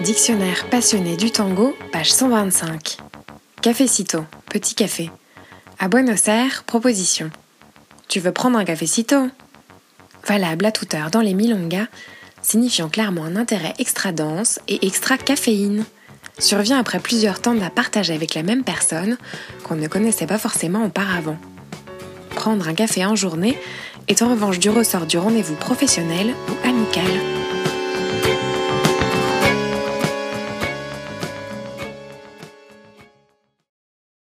Dictionnaire passionné du tango, page 125. Cafécito, petit café. À Buenos Aires, proposition. Tu veux prendre un cafécito Valable à toute heure dans les milongas, signifiant clairement un intérêt extra dense et extra caféine. Survient après plusieurs temps à partager avec la même personne qu'on ne connaissait pas forcément auparavant. Prendre un café en journée est en revanche du ressort du rendez-vous professionnel ou amical.